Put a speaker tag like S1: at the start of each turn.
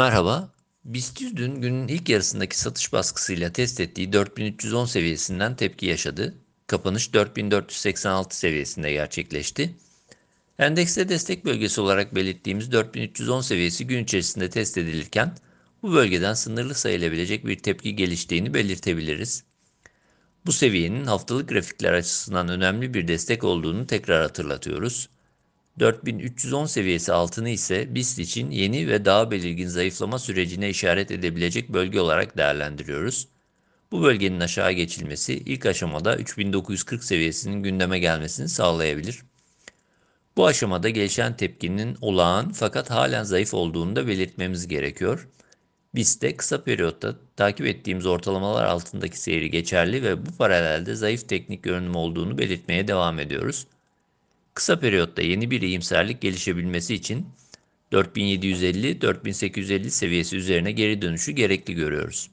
S1: Merhaba. BIST 100 dün günün ilk yarısındaki satış baskısıyla test ettiği 4310 seviyesinden tepki yaşadı. Kapanış 4486 seviyesinde gerçekleşti. Endekste destek bölgesi olarak belirttiğimiz 4310 seviyesi gün içerisinde test edilirken bu bölgeden sınırlı sayılabilecek bir tepki geliştiğini belirtebiliriz. Bu seviyenin haftalık grafikler açısından önemli bir destek olduğunu tekrar hatırlatıyoruz. 4310 seviyesi altını ise BIST için yeni ve daha belirgin zayıflama sürecine işaret edebilecek bölge olarak değerlendiriyoruz. Bu bölgenin aşağı geçilmesi ilk aşamada 3940 seviyesinin gündeme gelmesini sağlayabilir. Bu aşamada gelişen tepkinin olağan fakat halen zayıf olduğunu da belirtmemiz gerekiyor. BIST'te kısa periyotta takip ettiğimiz ortalamalar altındaki seyri geçerli ve bu paralelde zayıf teknik görünüm olduğunu belirtmeye devam ediyoruz. Kısa periyotta yeni bir iyimserlik gelişebilmesi için 4750-4850 seviyesi üzerine geri dönüşü gerekli görüyoruz.